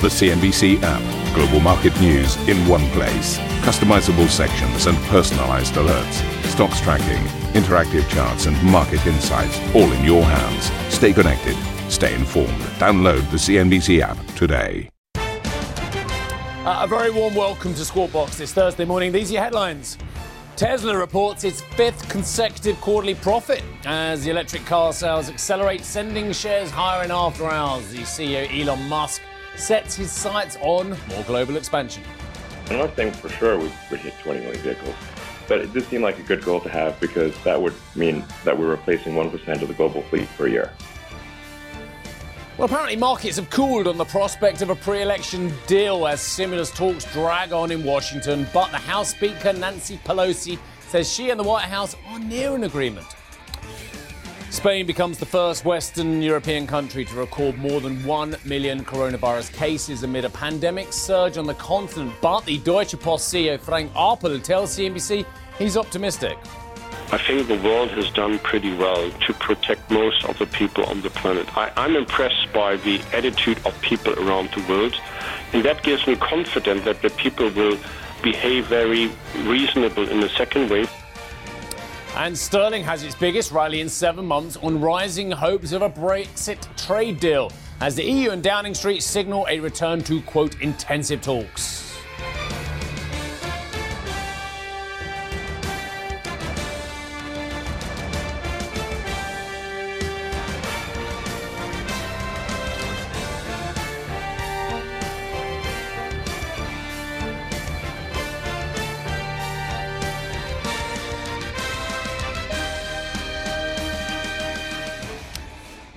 The CNBC app. Global market news in one place. Customizable sections and personalized alerts. Stocks tracking, interactive charts, and market insights all in your hands. Stay connected. Stay informed. Download the CNBC app today. Uh, a very warm welcome to Squawk Box this Thursday morning. These are your headlines. Tesla reports its fifth consecutive quarterly profit as the electric car sales accelerate, sending shares higher in after hours. The CEO Elon Musk sets his sights on more global expansion. I'm not saying for sure we would hit 20 million vehicles, but it does seem like a good goal to have because that would mean that we're replacing 1% of the global fleet per year. Well, apparently markets have cooled on the prospect of a pre-election deal as stimulus talks drag on in Washington, but the House Speaker Nancy Pelosi says she and the White House are near an agreement. Spain becomes the first Western European country to record more than 1 million coronavirus cases amid a pandemic surge on the continent. But the Deutsche Post CEO Frank Appel tells CNBC he's optimistic. I think the world has done pretty well to protect most of the people on the planet. I, I'm impressed by the attitude of people around the world, and that gives me confidence that the people will behave very reasonable in the second wave. And sterling has its biggest rally in seven months on rising hopes of a Brexit trade deal as the EU and Downing Street signal a return to, quote, intensive talks.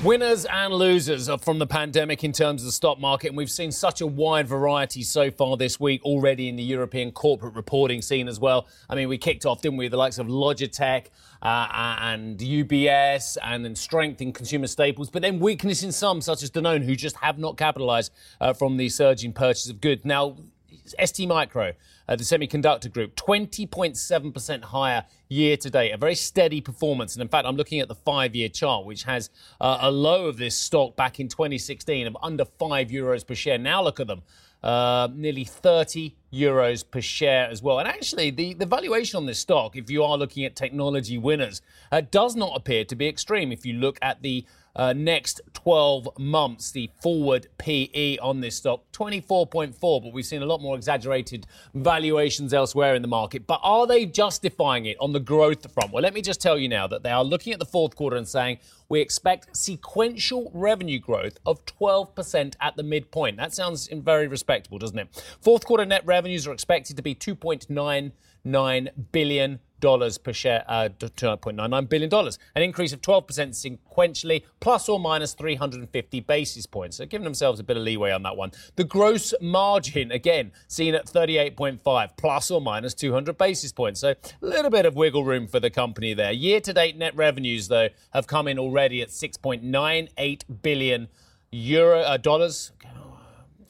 Winners and losers from the pandemic in terms of the stock market, and we've seen such a wide variety so far this week already in the European corporate reporting scene as well. I mean, we kicked off, didn't we, the likes of Logitech uh, and UBS and then strength in consumer staples, but then weakness in some, such as Danone, who just have not capitalized uh, from the surging purchase of goods. Now, ST Micro, uh, the semiconductor group, 20.7% higher year to date. A very steady performance. And in fact, I'm looking at the five year chart, which has uh, a low of this stock back in 2016 of under 5 euros per share. Now look at them. Uh, nearly 30 euros per share as well. And actually, the, the valuation on this stock, if you are looking at technology winners, uh, does not appear to be extreme. If you look at the uh, next 12 months, the forward PE on this stock, 24.4, but we've seen a lot more exaggerated valuations elsewhere in the market. But are they justifying it on the growth front? Well, let me just tell you now that they are looking at the fourth quarter and saying we expect sequential revenue growth of 12% at the midpoint. That sounds very respectable, doesn't it? Fourth quarter net revenues are expected to be 2.99 billion dollars per share, uh, $2.99 billion, an increase of 12% sequentially, plus or minus 350 basis points. So giving themselves a bit of leeway on that one. The gross margin, again, seen at 38.5, plus or minus 200 basis points. So a little bit of wiggle room for the company there. Year to date net revenues, though, have come in already at 6.98 billion euro uh, dollars.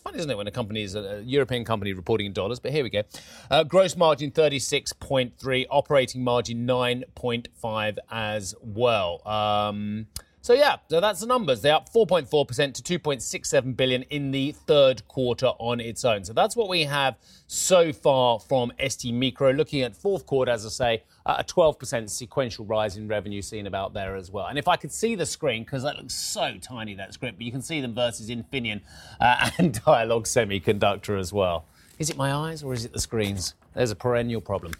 Fun, isn't it, when a company is a, European company reporting in dollars? But here we go. Uh, gross margin 36.3, operating margin 9.5 as well. Um, so yeah, so that's the numbers. They're up 4.4% to 2.67 billion in the third quarter on its own. So that's what we have so far from ST Micro. Looking at fourth quarter, as I say, a 12% sequential rise in revenue seen about there as well. And if I could see the screen, because that looks so tiny that script, but you can see them versus Infineon uh, and Dialog Semiconductor as well. Is it my eyes or is it the screens? There's a perennial problem.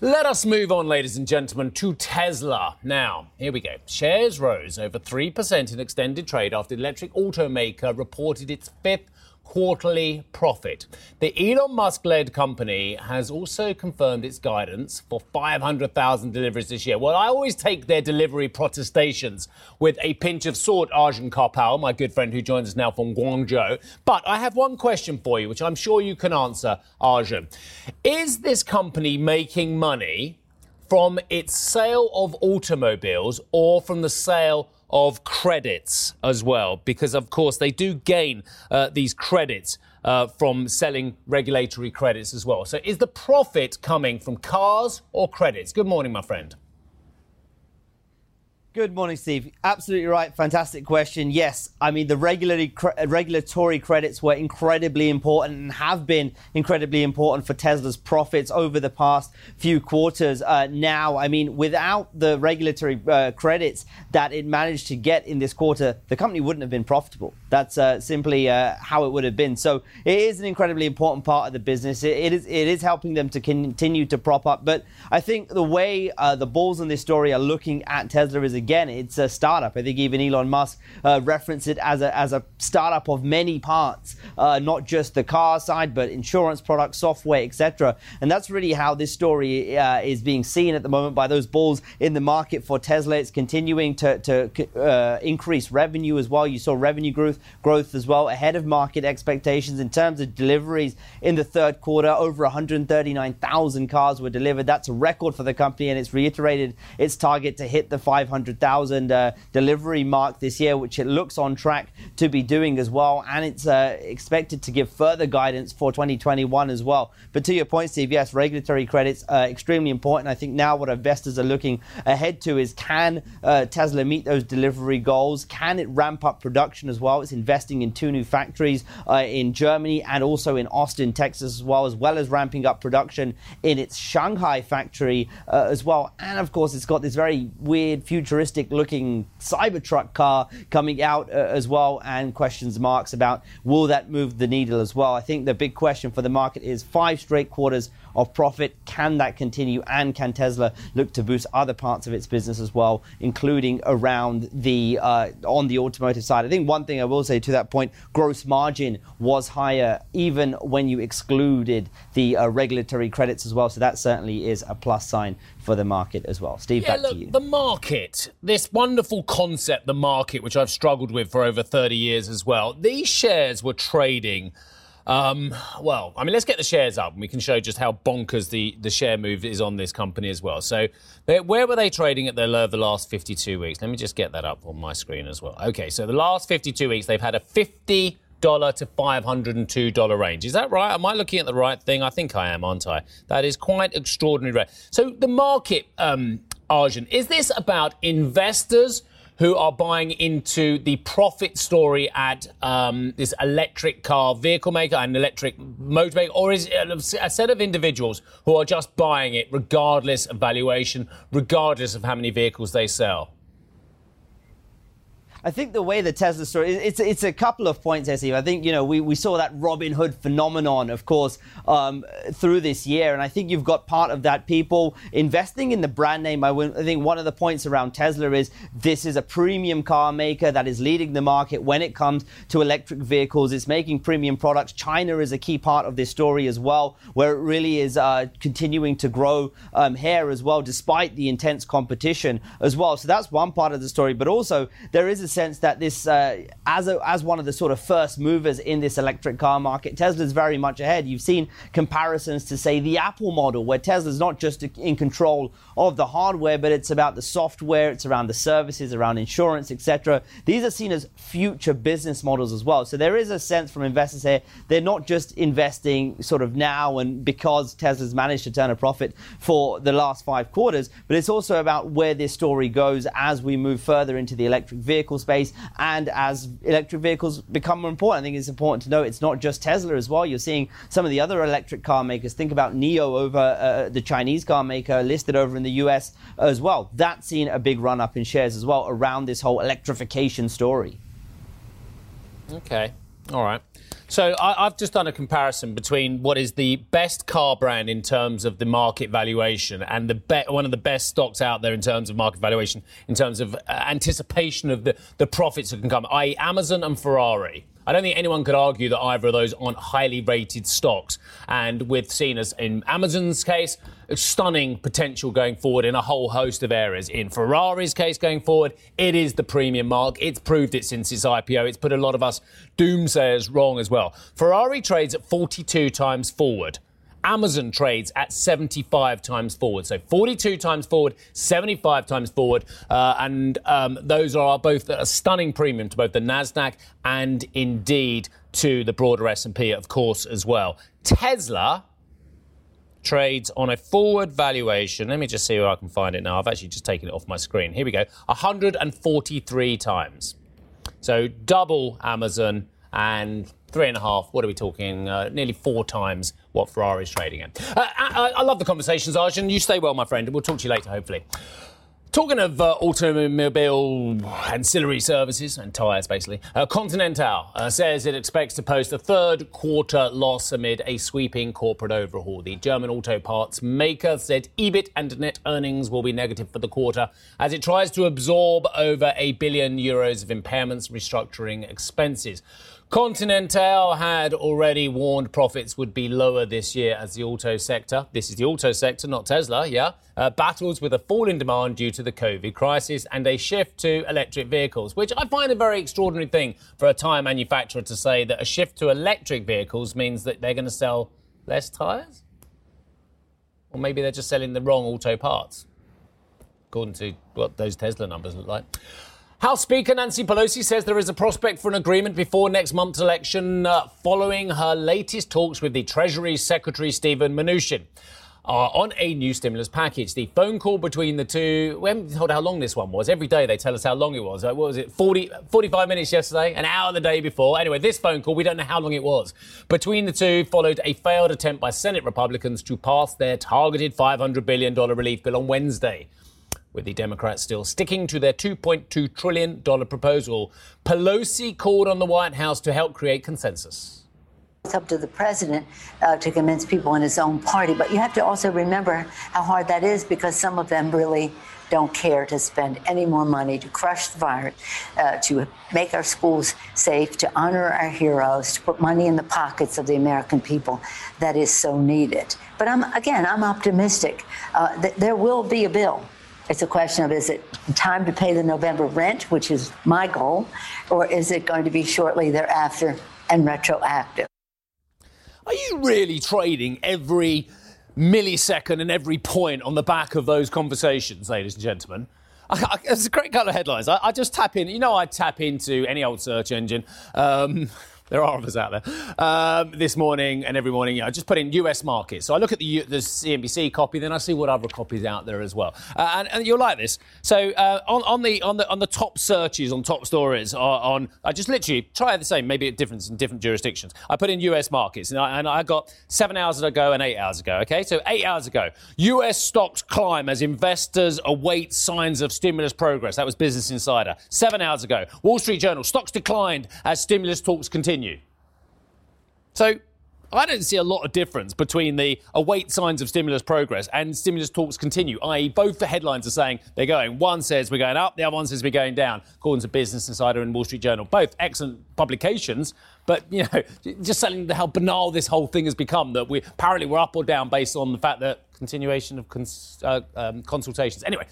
Let us move on, ladies and gentlemen, to Tesla. Now, here we go. Shares rose over 3% in extended trade after the electric automaker reported its fifth quarterly profit. The Elon Musk led company has also confirmed its guidance for 500,000 deliveries this year. Well, I always take their delivery protestations with a pinch of salt, Arjun Kharpal, my good friend who joins us now from Guangzhou. But I have one question for you, which I'm sure you can answer, Arjun. Is this company making money from its sale of automobiles or from the sale of credits as well, because of course they do gain uh, these credits uh, from selling regulatory credits as well. So is the profit coming from cars or credits? Good morning, my friend. Good morning, Steve. Absolutely right. Fantastic question. Yes, I mean the regulatory regulatory credits were incredibly important and have been incredibly important for Tesla's profits over the past few quarters. Uh, now, I mean, without the regulatory uh, credits that it managed to get in this quarter, the company wouldn't have been profitable. That's uh, simply uh, how it would have been. So it is an incredibly important part of the business. It, it is it is helping them to continue to prop up. But I think the way uh, the balls in this story are looking at Tesla is again, it's a startup. I think even Elon Musk uh, referenced it as a, as a startup of many parts, uh, not just the car side, but insurance products, software, etc. And that's really how this story uh, is being seen at the moment by those bulls in the market for Tesla. It's continuing to, to uh, increase revenue as well. You saw revenue growth, growth as well ahead of market expectations in terms of deliveries in the third quarter. Over 139,000 cars were delivered. That's a record for the company, and it's reiterated its target to hit the 500,000 uh, delivery mark this year, which it looks on track to be doing as well. And it's uh, expected to give further guidance for 2021 as well. But to your point, Steve, yes, regulatory credits are extremely important. I think now what investors are looking ahead to is can uh, Tesla meet those delivery goals? Can it ramp up production as well? It's investing in two new factories uh, in Germany and also in Austin, Texas as well, as well as ramping up production in its Shanghai factory uh, as well. And of course, it's got this very weird, futuristic looking Cybertruck car coming out uh, as well, and questions marks about will that move the needle as well. I think the big question for the market is five straight quarters of profit. Can that continue? And can Tesla look to boost other parts of its business as well, including around the uh, on the automotive side? I think one thing I will say to that point: gross margin was higher even when you excluded the uh, regulatory credits as well. So that certainly is a plus sign for the market as well. Steve, yeah, back look, to you. The market, this wonderful concept, the market, which I've struggled with for over 30 years as well. These shares were trading. Um, well, I mean, let's get the shares up and we can show just how bonkers the, the share move is on this company as well. So, where were they trading at their low of the last 52 weeks? Let me just get that up on my screen as well. Okay, so the last 52 weeks, they've had a 50 dollar to five hundred and two dollar range. Is that right? Am I looking at the right thing? I think I am, aren't I? That is quite extraordinary. So the market, um, Arjun, is this about investors? Who are buying into the profit story at um, this electric car vehicle maker and electric motor maker, or is it a set of individuals who are just buying it regardless of valuation, regardless of how many vehicles they sell? I think the way the Tesla story, it's it's a couple of points, Steve. I think you know we, we saw that Robinhood phenomenon, of course, um, through this year, and I think you've got part of that people investing in the brand name. I, I think one of the points around Tesla is this is a premium car maker that is leading the market when it comes to electric vehicles. It's making premium products. China is a key part of this story as well, where it really is uh, continuing to grow um, here as well, despite the intense competition as well. So that's one part of the story, but also there is a sense that this, uh, as a, as one of the sort of first movers in this electric car market, Tesla's very much ahead. You've seen comparisons to say the Apple model, where Tesla's not just in control of the hardware, but it's about the software, it's around the services, around insurance, etc. These are seen as future business models as well. So there is a sense from investors here they're not just investing sort of now and because Tesla's managed to turn a profit for the last five quarters, but it's also about where this story goes as we move further into the electric vehicle space and as electric vehicles become more important. I think it's important to know it's not just Tesla as well. You're seeing some of the other electric car makers. Think about NIO over uh, the Chinese car maker listed over in the US as well. That's seen a big run up in shares as well around this whole electrification story. Okay. All right. So I, have just done a comparison between what is the best car brand in terms of the market valuation and the be- one of the best stocks out there in terms of market valuation, in terms of uh, anticipation of the, the profits that can come, i.e., Amazon and Ferrari. I don't think anyone could argue that either of those aren't highly rated stocks. And with seen as in Amazon's case, stunning potential going forward in a whole host of areas. In Ferrari's case going forward, it is the premium mark. It's proved it since its IPO. It's put a lot of us doomsayers wrong as well. Ferrari trades at 42 times forward. Amazon trades at 75 times forward. So 42 times forward, 75 times forward. Uh, and um, those are both a stunning premium to both the NASDAQ and indeed to the broader S&P, of course, as well. Tesla trades on a forward valuation. Let me just see where I can find it now. I've actually just taken it off my screen. Here we go 143 times. So double Amazon and three and a half. What are we talking? Uh, nearly four times what Ferrari is trading at. Uh, I, I, love the conversations, Arjun. You stay well, my friend, we'll talk to you later, hopefully. Talking of uh, automobile ancillary services and tyres, basically, uh, Continental uh, says it expects to post a third quarter loss amid a sweeping corporate overhaul. The German auto parts maker said EBIT and net earnings will be negative for the quarter as it tries to absorb over a billion euros of impairments, restructuring expenses. Continental had already warned profits would be lower this year as the auto sector, this is the auto sector, not Tesla, yeah, uh, battles with a fall in demand due to the COVID crisis and a shift to electric vehicles, which I find a very extraordinary thing for a tyre manufacturer to say that a shift to electric vehicles means that they're going to sell less tyres? Or maybe they're just selling the wrong auto parts, according to what those Tesla numbers look like. House Speaker Nancy Pelosi says there is a prospect for an agreement before next month's election uh, following her latest talks with the Treasury Secretary Steven Mnuchin. Uh, on a new stimulus package. The phone call between the two, we haven't told how long this one was. Every day they tell us how long it was. Uh, what was it, 40, 45 minutes yesterday, an hour the day before. Anyway, this phone call, we don't know how long it was. Between the two followed a failed attempt by Senate Republicans to pass their targeted $500 billion relief bill on Wednesday with the Democrats still sticking to their $2.2 trillion proposal. Pelosi called on the White House to help create consensus. It's up to the president uh, to convince people in his own party. But you have to also remember how hard that is because some of them really don't care to spend any more money to crush the virus, uh, to make our schools safe, to honor our heroes, to put money in the pockets of the American people that is so needed. But I'm, again, I'm optimistic uh, that there will be a bill it's a question of is it time to pay the November rent, which is my goal, or is it going to be shortly thereafter and retroactive? Are you really trading every millisecond and every point on the back of those conversations, ladies and gentlemen? it's a great couple of headlines. I, I, just tap in, you know, I tap into any old search engine. Um, there are others out there. Um, this morning and every morning, you know, I just put in US markets. So I look at the, the CNBC copy, then I see what other copies out there as well. Uh, and, and, you'll like this. So uh, on, on, the on the on the top searches on top stories on, I just literally try the same, maybe a difference in different jurisdictions. I put in US markets, and I, and I got seven hours ago and eight hours ago. Okay, so eight hours ago, US stocks climb as investors await signs of stimulus progress. That was Business Insider. Seven hours ago, Wall Street Journal stocks declined as stimulus talks continue continue. So I don't see a lot of difference between the await signs of stimulus progress and stimulus talks continue, i.e., both the headlines are saying they're going. One says we're going up, the other one says we're going down, according to Business Insider and Wall Street Journal. Both excellent publications, but you know, just telling how banal this whole thing has become that we apparently we're up or down based on the fact that continuation of cons- uh, um, consultations. Anyway.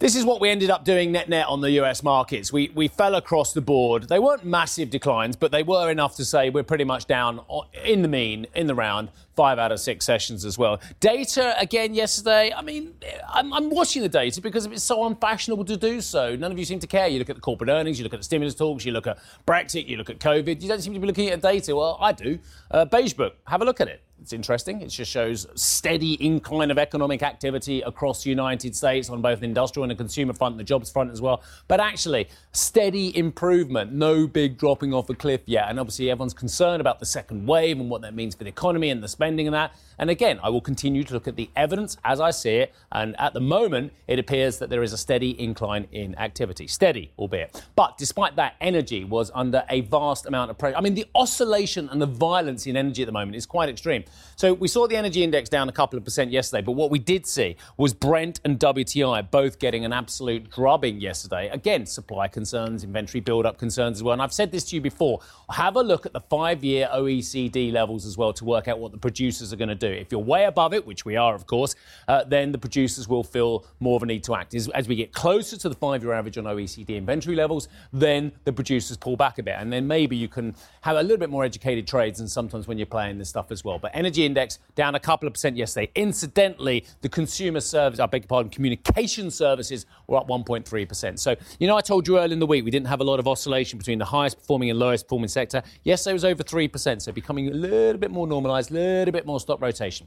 This is what we ended up doing net net on the US markets. We, we fell across the board. They weren't massive declines, but they were enough to say we're pretty much down in the mean, in the round, five out of six sessions as well. Data, again, yesterday, I mean, I'm, I'm watching the data because it's so unfashionable to do so. None of you seem to care. You look at the corporate earnings, you look at the stimulus talks, you look at Brexit, you look at COVID. You don't seem to be looking at data. Well, I do. Uh, Beige Book, have a look at it. It's interesting. It just shows steady incline of economic activity across the United States on both the industrial and the consumer front, the jobs front as well. But actually, steady improvement, no big dropping off a cliff yet. And obviously, everyone's concerned about the second wave and what that means for the economy and the spending and that. And again, I will continue to look at the evidence as I see it. And at the moment, it appears that there is a steady incline in activity. Steady, albeit. But despite that, energy was under a vast amount of pressure. I mean, the oscillation and the violence in energy at the moment is quite extreme. So we saw the energy index down a couple of percent yesterday. But what we did see was Brent and WTI both getting an absolute drubbing yesterday. Again, supply concerns, inventory build-up concerns as well. And I've said this to you before. Have a look at the five-year OECD levels as well to work out what the producers are going to do do. If you're way above it, which we are, of course, uh, then the producers will feel more of a need to act. As, as we get closer to the five year average on OECD inventory levels, then the producers pull back a bit. And then maybe you can have a little bit more educated trades and sometimes when you're playing this stuff as well. But energy index down a couple of percent yesterday. Incidentally, the consumer service, I beg your pardon, communication services were up 1.3%. So, you know, I told you earlier in the week we didn't have a lot of oscillation between the highest performing and lowest performing sector. Yesterday was over 3%, so becoming a little bit more normalised, a little bit more stock rotation rotation.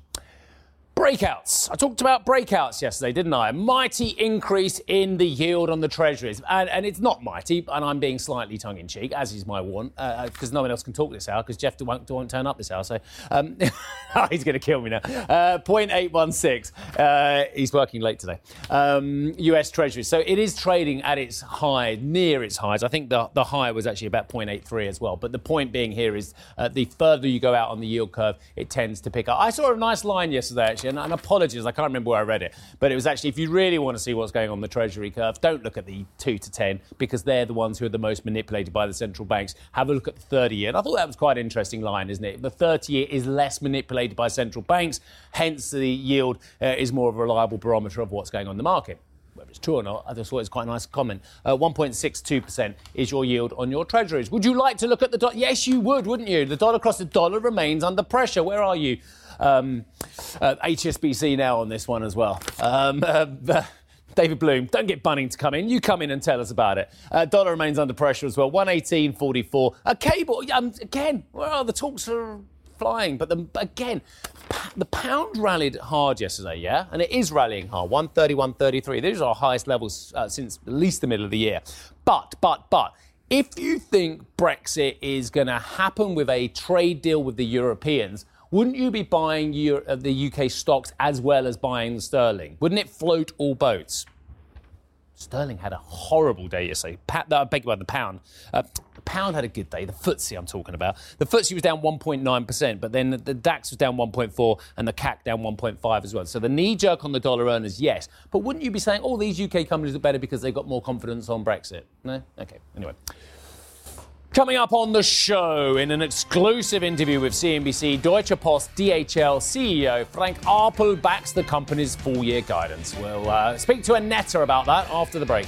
Breakouts. I talked about breakouts yesterday, didn't I? A Mighty increase in the yield on the treasuries. And, and it's not mighty, and I'm being slightly tongue in cheek, as is my want, because uh, no one else can talk this hour, because Geoff won't, won't turn up this hour. So um, he's going to kill me now. Uh, 0.816. Uh, he's working late today. Um, US treasuries. So it is trading at its high, near its highs. I think the, the high was actually about 0.83 as well. But the point being here is uh, the further you go out on the yield curve, it tends to pick up. I saw a nice line yesterday, actually, and, and apologies, I can't remember where I read it, but it was actually if you really want to see what's going on the Treasury curve, don't look at the 2 to 10 because they're the ones who are the most manipulated by the central banks. Have a look at the 30 year. And I thought that was quite an interesting line, isn't it? The 30 year is less manipulated by central banks, hence the yield uh, is more of a reliable barometer of what's going on in the market whether it's true or not, I just thought it was quite a nice comment. Uh, 1.62% is your yield on your treasuries. Would you like to look at the dollar? Yes, you would, wouldn't you? The dollar across the dollar remains under pressure. Where are you? Um, uh, HSBC now on this one as well. Um, uh, David Bloom, don't get Bunning to come in. You come in and tell us about it. Uh, dollar remains under pressure as well. 118.44. A cable, um, again, well, the talks are flying. But the, again, the pound rallied hard yesterday, yeah? And it is rallying hard. 131.33. These are our highest levels uh, since at least the middle of the year. But, but, but, if you think Brexit is going to happen with a trade deal with the Europeans, wouldn't you be buying Euro- uh, the UK stocks as well as buying sterling? Wouldn't it float all boats? Sterling had a horrible day yesterday. Pa- I beg pardon, the pound. Uh, pound had a good day. The FTSE I'm talking about. The FTSE was down 1.9%, but then the, DAX was down 1.4 and the CAC down 1.5 as well. So the knee jerk on the dollar earners, yes. But wouldn't you be saying, oh, these UK companies are better because they've got more confidence on Brexit? No? Okay, anyway. Coming up on the show in an exclusive interview with CNBC, Deutsche Post DHL CEO Frank Appel backs the company's full year guidance. We'll uh, speak to Annetta about that after the break.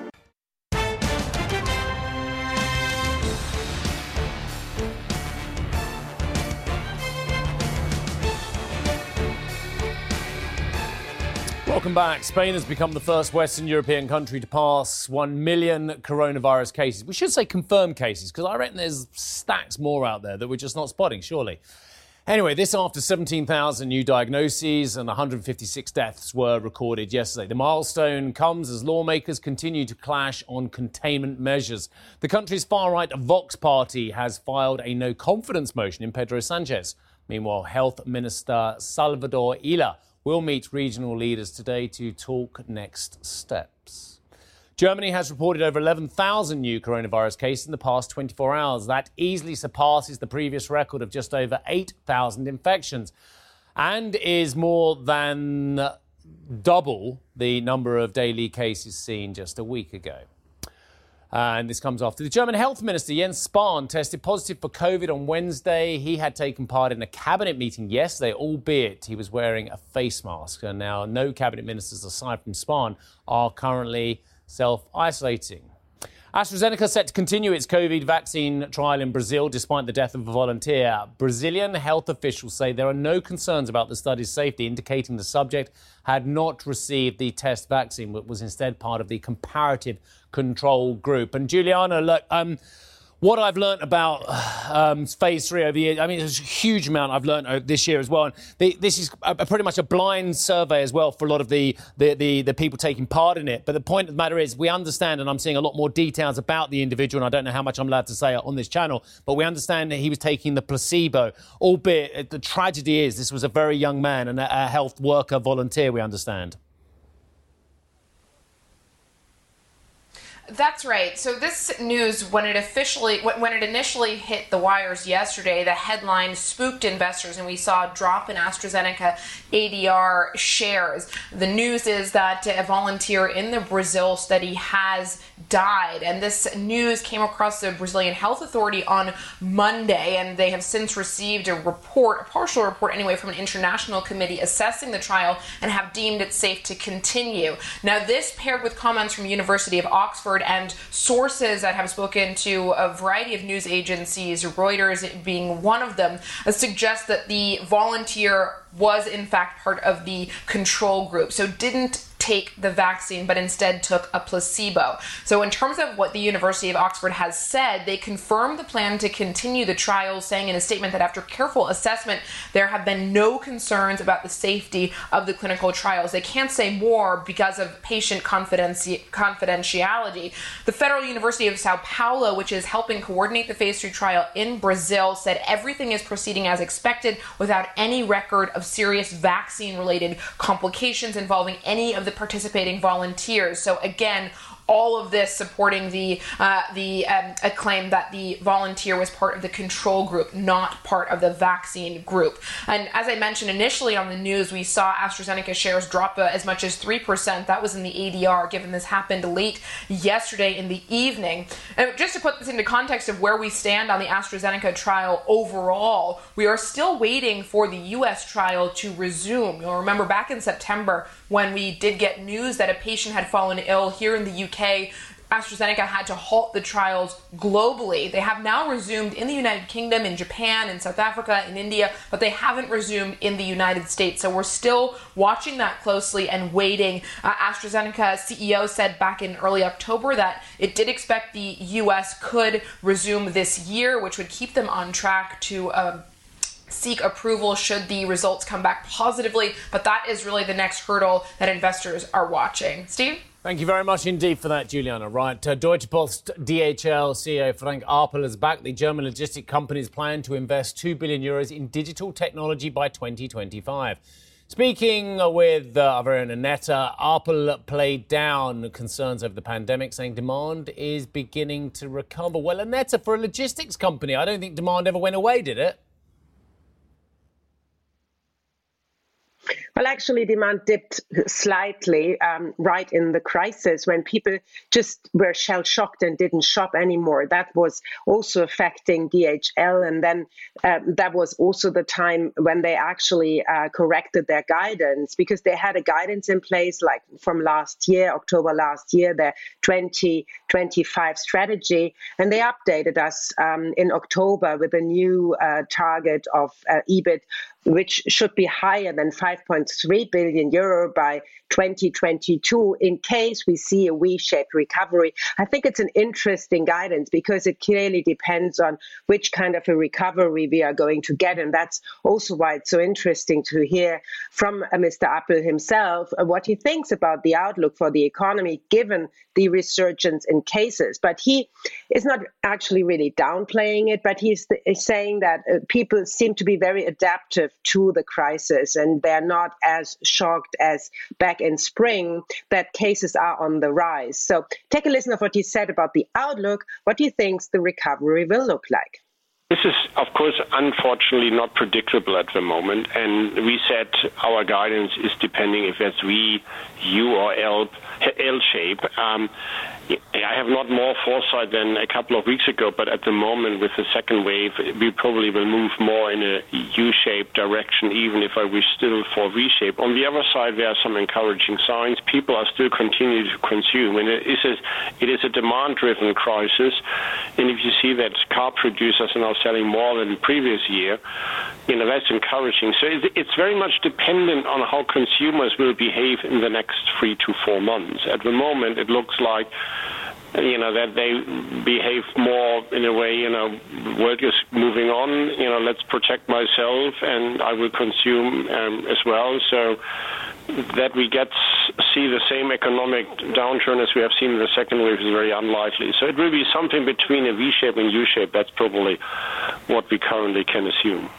Welcome back. Spain has become the first Western European country to pass 1 million coronavirus cases. We should say confirmed cases, because I reckon there's stacks more out there that we're just not spotting, surely. Anyway, this after 17,000 new diagnoses and 156 deaths were recorded yesterday. The milestone comes as lawmakers continue to clash on containment measures. The country's far right Vox party has filed a no confidence motion in Pedro Sanchez. Meanwhile, Health Minister Salvador Illa will meet regional leaders today to talk next steps. Germany has reported over 11,000 new coronavirus cases in the past 24 hours. That easily surpasses the previous record of just over 8,000 infections and is more than double the number of daily cases seen just a week ago. Uh, and this comes after the German health minister Jens Spahn tested positive for COVID on Wednesday. He had taken part in a cabinet meeting yesterday, albeit he was wearing a face mask. And now, no cabinet ministers aside from Spahn are currently self isolating. AstraZeneca set to continue its COVID vaccine trial in Brazil despite the death of a volunteer. Brazilian health officials say there are no concerns about the study's safety, indicating the subject had not received the test vaccine, but was instead part of the comparative control group. And Juliana, look, um, what I've learned about um, phase three over the years, I mean, there's a huge amount I've learned uh, this year as well. And the, this is a, a pretty much a blind survey as well for a lot of the, the, the, the, people taking part in it. But the point of the matter is, we understand, and I'm seeing a lot more details about the individual, and I don't know how much I'm allowed to say on this channel, but we understand that he was taking the placebo, albeit uh, the tragedy is this was a very young man and a, a health worker volunteer, we understand. That's right. So this news, when it officially, when it initially hit the wires yesterday, the headline spooked investors, and we saw a drop in AstraZeneca ADR shares. The news is that a volunteer in the Brazil study has died, and this news came across the Brazilian Health Authority on Monday, and they have since received a report, a partial report anyway, from an international committee assessing the trial and have deemed it safe to continue. Now, this paired with comments from University of Oxford and sources that have spoken to a variety of news agencies, Reuters being one of them, suggest that the volunteer was in fact part of the control group. So didn't take the vaccine, but instead took a placebo. So, in terms of what the University of Oxford has said, they confirmed the plan to continue the trial, saying in a statement that after careful assessment, there have been no concerns about the safety of the clinical trials. They can't say more because of patient confidenci- confidentiality. The Federal University of Sao Paulo, which is helping coordinate the phase 3 trial in Brazil, said everything is proceeding as expected without any record of serious vaccine related complications involving any of the participating volunteers. So again, all of this supporting the uh, the um, claim that the volunteer was part of the control group, not part of the vaccine group. And as I mentioned initially on the news, we saw AstraZeneca shares drop as much as three percent. That was in the ADR, given this happened late yesterday in the evening. And just to put this into context of where we stand on the AstraZeneca trial overall, we are still waiting for the U.S. trial to resume. You'll remember back in September when we did get news that a patient had fallen ill here in the UK AstraZeneca had to halt the trials globally. They have now resumed in the United Kingdom, in Japan, in South Africa, in India, but they haven't resumed in the United States. So we're still watching that closely and waiting. Uh, AstraZeneca CEO said back in early October that it did expect the US could resume this year, which would keep them on track to. Um, seek approval should the results come back positively, but that is really the next hurdle that investors are watching. Steve? Thank you very much indeed for that, Juliana. Right, uh, Deutsche Post DHL CEO Frank Appel has backed the German logistic company's plan to invest 2 billion euros in digital technology by 2025. Speaking with uh, our own Annetta, Appel played down concerns over the pandemic, saying demand is beginning to recover. Well, Annetta, for a logistics company, I don't think demand ever went away, did it? Well, actually, demand dipped slightly um, right in the crisis when people just were shell shocked and didn't shop anymore. That was also affecting DHL. And then um, that was also the time when they actually uh, corrected their guidance because they had a guidance in place like from last year, October last year, their 2025 strategy. And they updated us um, in October with a new uh, target of uh, EBIT which should be higher than 5.3 billion euro by 2022 in case we see a V-shaped recovery. I think it's an interesting guidance because it clearly depends on which kind of a recovery we are going to get. And that's also why it's so interesting to hear from uh, Mr. Appel himself uh, what he thinks about the outlook for the economy given the resurgence in cases. But he is not actually really downplaying it, but he's, he's saying that uh, people seem to be very adaptive to the crisis and they're not as shocked as back in spring that cases are on the rise. So take a listen of what he said about the outlook. What do you think the recovery will look like? This is, of course, unfortunately not predictable at the moment. And we said our guidance is depending if it's U, or L, L shape. Um, I have not more foresight than a couple of weeks ago, but at the moment, with the second wave, we probably will move more in a U-shaped direction, even if I wish still for V-shape. On the other side, there are some encouraging signs. People are still continuing to consume, and it is a, a demand-driven crisis. And if you see that car producers are now selling more than previous year, you know that's encouraging. So it's very much dependent on how consumers will behave in the next three to four months. At the moment, it looks like you know that they behave more in a way you know world is moving on you know let's protect myself and i will consume um, as well. So that we get see the same economic downturn as we have seen in the second wave is very unlikely. So it will be something between a v shape and u shape that's probably what we currently can assume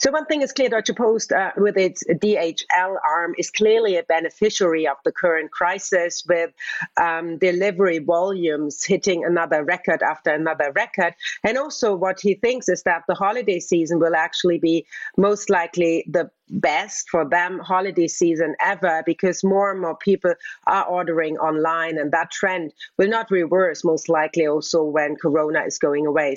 so one thing is clear: Deutsche Post, uh, with its DHL arm, is clearly a beneficiary of the current crisis, with um, delivery volumes hitting another record after another record. And also, what he thinks is that the holiday season will actually be most likely the best for them holiday season ever because more and more people are ordering online, and that trend will not reverse most likely also when Corona is going away.